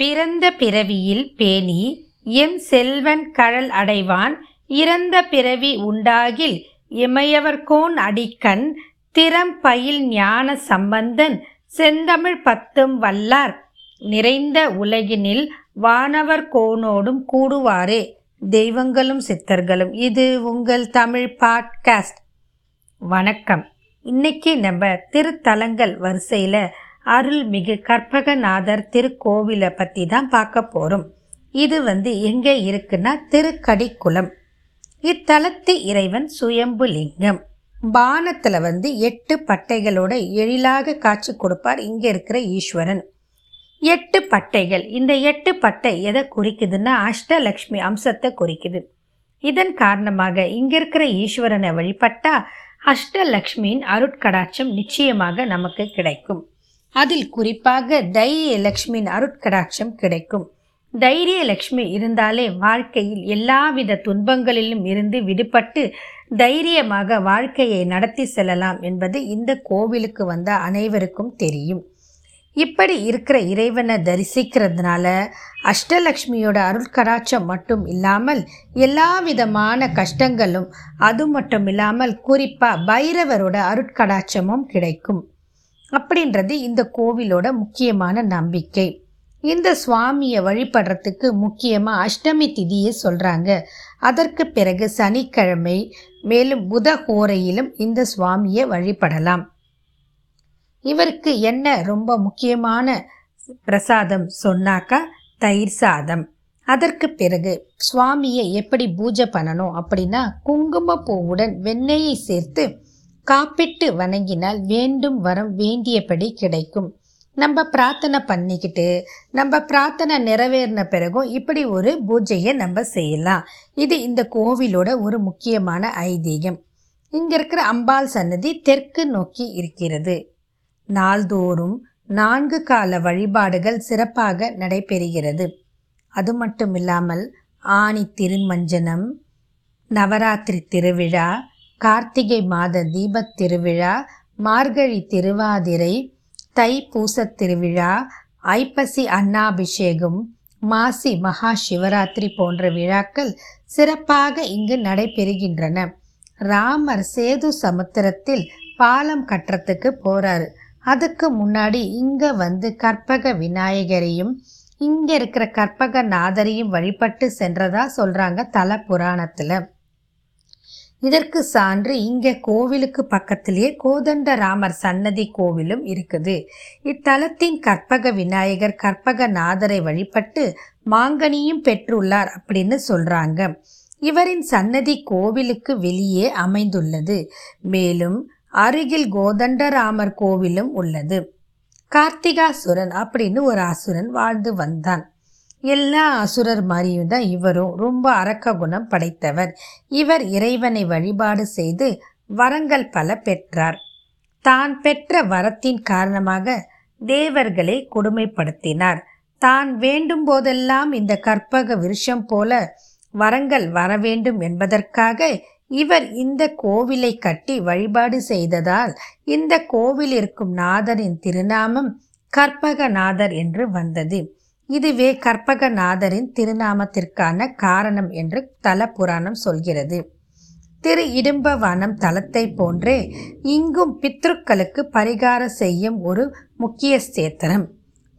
பிறந்த பிறவியில் பேணி எம் செல்வன் கழல் அடைவான் இறந்த பிறவி உண்டாகில் இமையவர்கோன் அடிக்கண் திறம் பயில் ஞான சம்பந்தன் செந்தமிழ் பத்தும் வல்லார் நிறைந்த உலகினில் வானவர் கோனோடும் கூடுவாரே. தெய்வங்களும் சித்தர்களும் இது உங்கள் தமிழ் பாட்காஸ்ட். வணக்கம். இன்னைக்கு நம்ம திருத்தலங்கள் வரிசையில் அருள்மிகு கற்பகநாதர் திருக்கோவிலை பற்றி தான் பார்க்க போகிறோம் இது வந்து எங்கே இருக்குன்னா திருக்கடிக்குளம். இத்தலத்து இறைவன் சுயம்புலிங்கம் பானத்தில் வந்து எட்டு பட்டைகளோட எழிலாக காட்சி கொடுப்பார் இங்கே இருக்கிற ஈஸ்வரன். எட்டு பட்டைகள். இந்த எட்டு பட்டை எதை குறிக்குதுன்னா அஷ்டலக்ஷ்மி அம்சத்தை குறிக்குது. இதன் காரணமாக இங்கே இருக்கிற ஈஸ்வரனை வழிபட்டா அஷ்டலக்ஷ்மியின் அருட்கடாட்சம் நிச்சயமாக நமக்கு கிடைக்கும். அதில் குறிப்பாக தைரிய லக்ஷ்மியின் அருட்கடாட்சம் கிடைக்கும். தைரிய லக்ஷ்மி இருந்தாலே வாழ்க்கையில் எல்லாவித துன்பங்களிலும் இருந்து விடுபட்டு தைரியமாக வாழ்க்கையை நடத்தி செல்லலாம் என்பது இந்த கோவிலுக்கு வந்த அனைவருக்கும் தெரியும். இப்படி இருக்கிற இறைவனை தரிசிக்கிறதுனால அஷ்டலக்ஷ்மியோட அருட்கடாட்சம் மட்டும் இல்லாமல் எல்லா விதமான கஷ்டங்களும் அது மட்டும் இல்லாமல் குறிப்பாக பைரவரோட அருட்கடாட்சமும் கிடைக்கும். அப்படின்றது இந்த கோவிலோட முக்கியமான நம்பிக்கை. இந்த சுவாமியை வழிபடுறதுக்கு முக்கியமாக அஷ்டமி திதியை சொல்கிறாங்க அதற்கு பிறகு சனிக்கிழமை மேலும் புத ஹோரையிலும் இந்த சுவாமியை வழிபடலாம். இவருக்கு என்ன ரொம்ப முக்கியமான பிரசாதம் சொன்னாக்கா தயிர் சாதம். அதற்கு பிறகு சுவாமியை எப்படி பூஜை பண்ணணும் அப்படின்னா குங்கும பூவுடன் வெண்ணெயை சேர்த்து காப்பிட்டு வணங்கினால் வேண்டும் வரம் வேண்டியபடி கிடைக்கும். நம்ம பிரார்த்தனை பண்ணிக்கிட்டு நம்ம பிரார்த்தனை நிறைவேறின பிறகும் இப்படி ஒரு பூஜையை நம்ம செய்யலாம். இது இந்த கோவிலோட ஒரு முக்கியமான ஐதீகம். இங்கே இருக்கிற அம்பாள் சன்னதி தெற்கு நோக்கி இருக்கிறது. நாள்தோறும் நான்கு கால வழிபாடுகள் சிறப்பாக நடைபெறுகிறது. அது மட்டும் இல்லாமல் ஆணி திருமஞ்சனம் நவராத்திரி திருவிழா கார்த்திகை மாத தீபத் திருவிழா மார்கழி திருவாதிரை தை பூசத் திருவிழா ஐப்பசி அன்னாபிஷேகம் மாசி மகா சிவராத்திரி போன்ற விழாக்கள் சிறப்பாக இங்கு நடைபெறுகின்றன. ராமர் சேது சமுத்திரத்தில் பாலம் கட்டுறதுக்கு போறாரு. அதுக்கு முன்னாடி இங்க வந்து கற்பக விநாயகரையும் இங்க இருக்கிற கற்பக நாதரையும் வழிபட்டு சென்றதா சொல்றாங்க தல புராணத்துல. இதற்கு சான்று இங்கே கோவிலுக்கு பக்கத்திலேயே கோதண்டராமர் சன்னதி கோவிலும் இருக்குது. இத்தலத்தின் கற்பக விநாயகர் கற்பக நாதரை வழிபட்டு மாங்கனியும் பெற்றுள்ளார் அப்படின்னு சொல்றாங்க. இவரின் சன்னதி கோவிலுக்கு வெளியே அமைந்துள்ளது. மேலும் அருகில் கோதண்டராமர் கோவிலும் உள்ளது. கார்த்திகாசுரன் அப்படின்னு ஒரு அசுரன் வாழ்ந்து வந்தான். எல்லா அசுரர் மாதிரியும் தான் இவரும் ரொம்ப அரக்க குணம் படைத்தவர். இவர் இறைவனை வழிபாடு செய்து வரங்கள் பல பெற்றார். தான் பெற்ற வரத்தின் காரணமாக தேவர்களை கொடுமைப்படுத்தினார். தான் வேண்டும் போதெல்லாம் இந்த கற்பக விருஷம் போல வரங்கள் வர வேண்டும் என்பதற்காக இவர் இந்த கோவிலை கட்டி வழிபாடு செய்ததால் இந்த கோவில் இருக்கும் நாதரின் திருநாமம் கற்பகநாதர் என்று வந்தது. இதுவே கற்பகநாதரின் திருநாமத்திற்கான காரணம் என்று தல புராணம் சொல்கிறது. திரு இடும்பவனம் தலத்தை போன்றே இங்கும் பித்ருக்களுக்கு பரிகாரம் செய்யும் ஒரு முக்கிய சேத்திரம்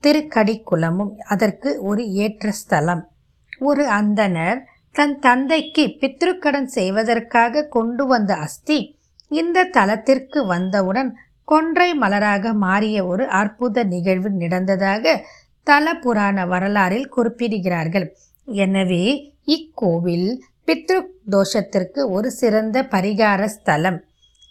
திருக்கடிக்குளமும் அதற்கு ஒரு ஏற்ற ஸ்தலம். ஒரு அந்தனர் தன் தந்தைக்கு பித்ருக்கடன் செய்வதற்காக கொண்டு வந்த அஸ்தி இந்த தலத்திற்கு வந்தவுடன் கொன்றை மலராக மாறிய ஒரு அற்புத நிகழ்வு நடந்ததாக தல புராண வரலாறில் குறிப்பிடுகிறார்கள். எனவே இக்கோவில் பித்ரு தோஷத்திற்கு ஒரு சிறந்த பரிகார ஸ்தலம்.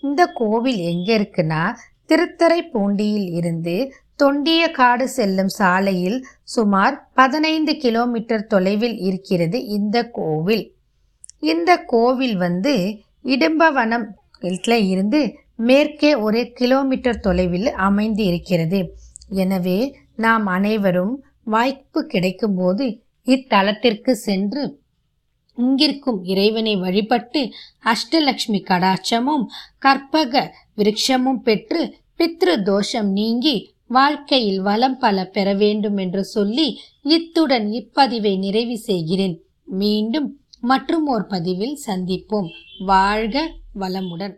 இந்த கோவில் எங்கே இருக்குன்னா திருத்தரைப்பூண்டியில் இருந்து தொண்டிய காடு செல்லும் சாலையில் சுமார் பதினைந்து கிலோமீட்டர் தொலைவில் இருக்கிறது இந்த கோவில். இந்த கோவில் வந்து இடும்பவனம் இருந்து மேற்கே ஒரு கிலோமீட்டர் தொலைவில் அமைந்து இருக்கிறது எனவே நாம் அனைவரும் வாய்ப்பு கிடைக்கும்போது இத்தலத்திற்கு சென்று இங்கிருக்கும் இறைவனை வழிபட்டு அஷ்டலக்ஷ்மி கடாட்சமும் கற்பக விருட்சமும் பெற்று பித்ரு தோஷம் நீங்கி வாழ்க்கையில் வளம் பல பெற வேண்டும் என்று சொல்லி இத்துடன் இப்பதிவை நிறைவு செய்கிறேன். மீண்டும் மற்றும் ஓர் பதிவில் சந்திப்போம். வாழ்க வளமுடன்.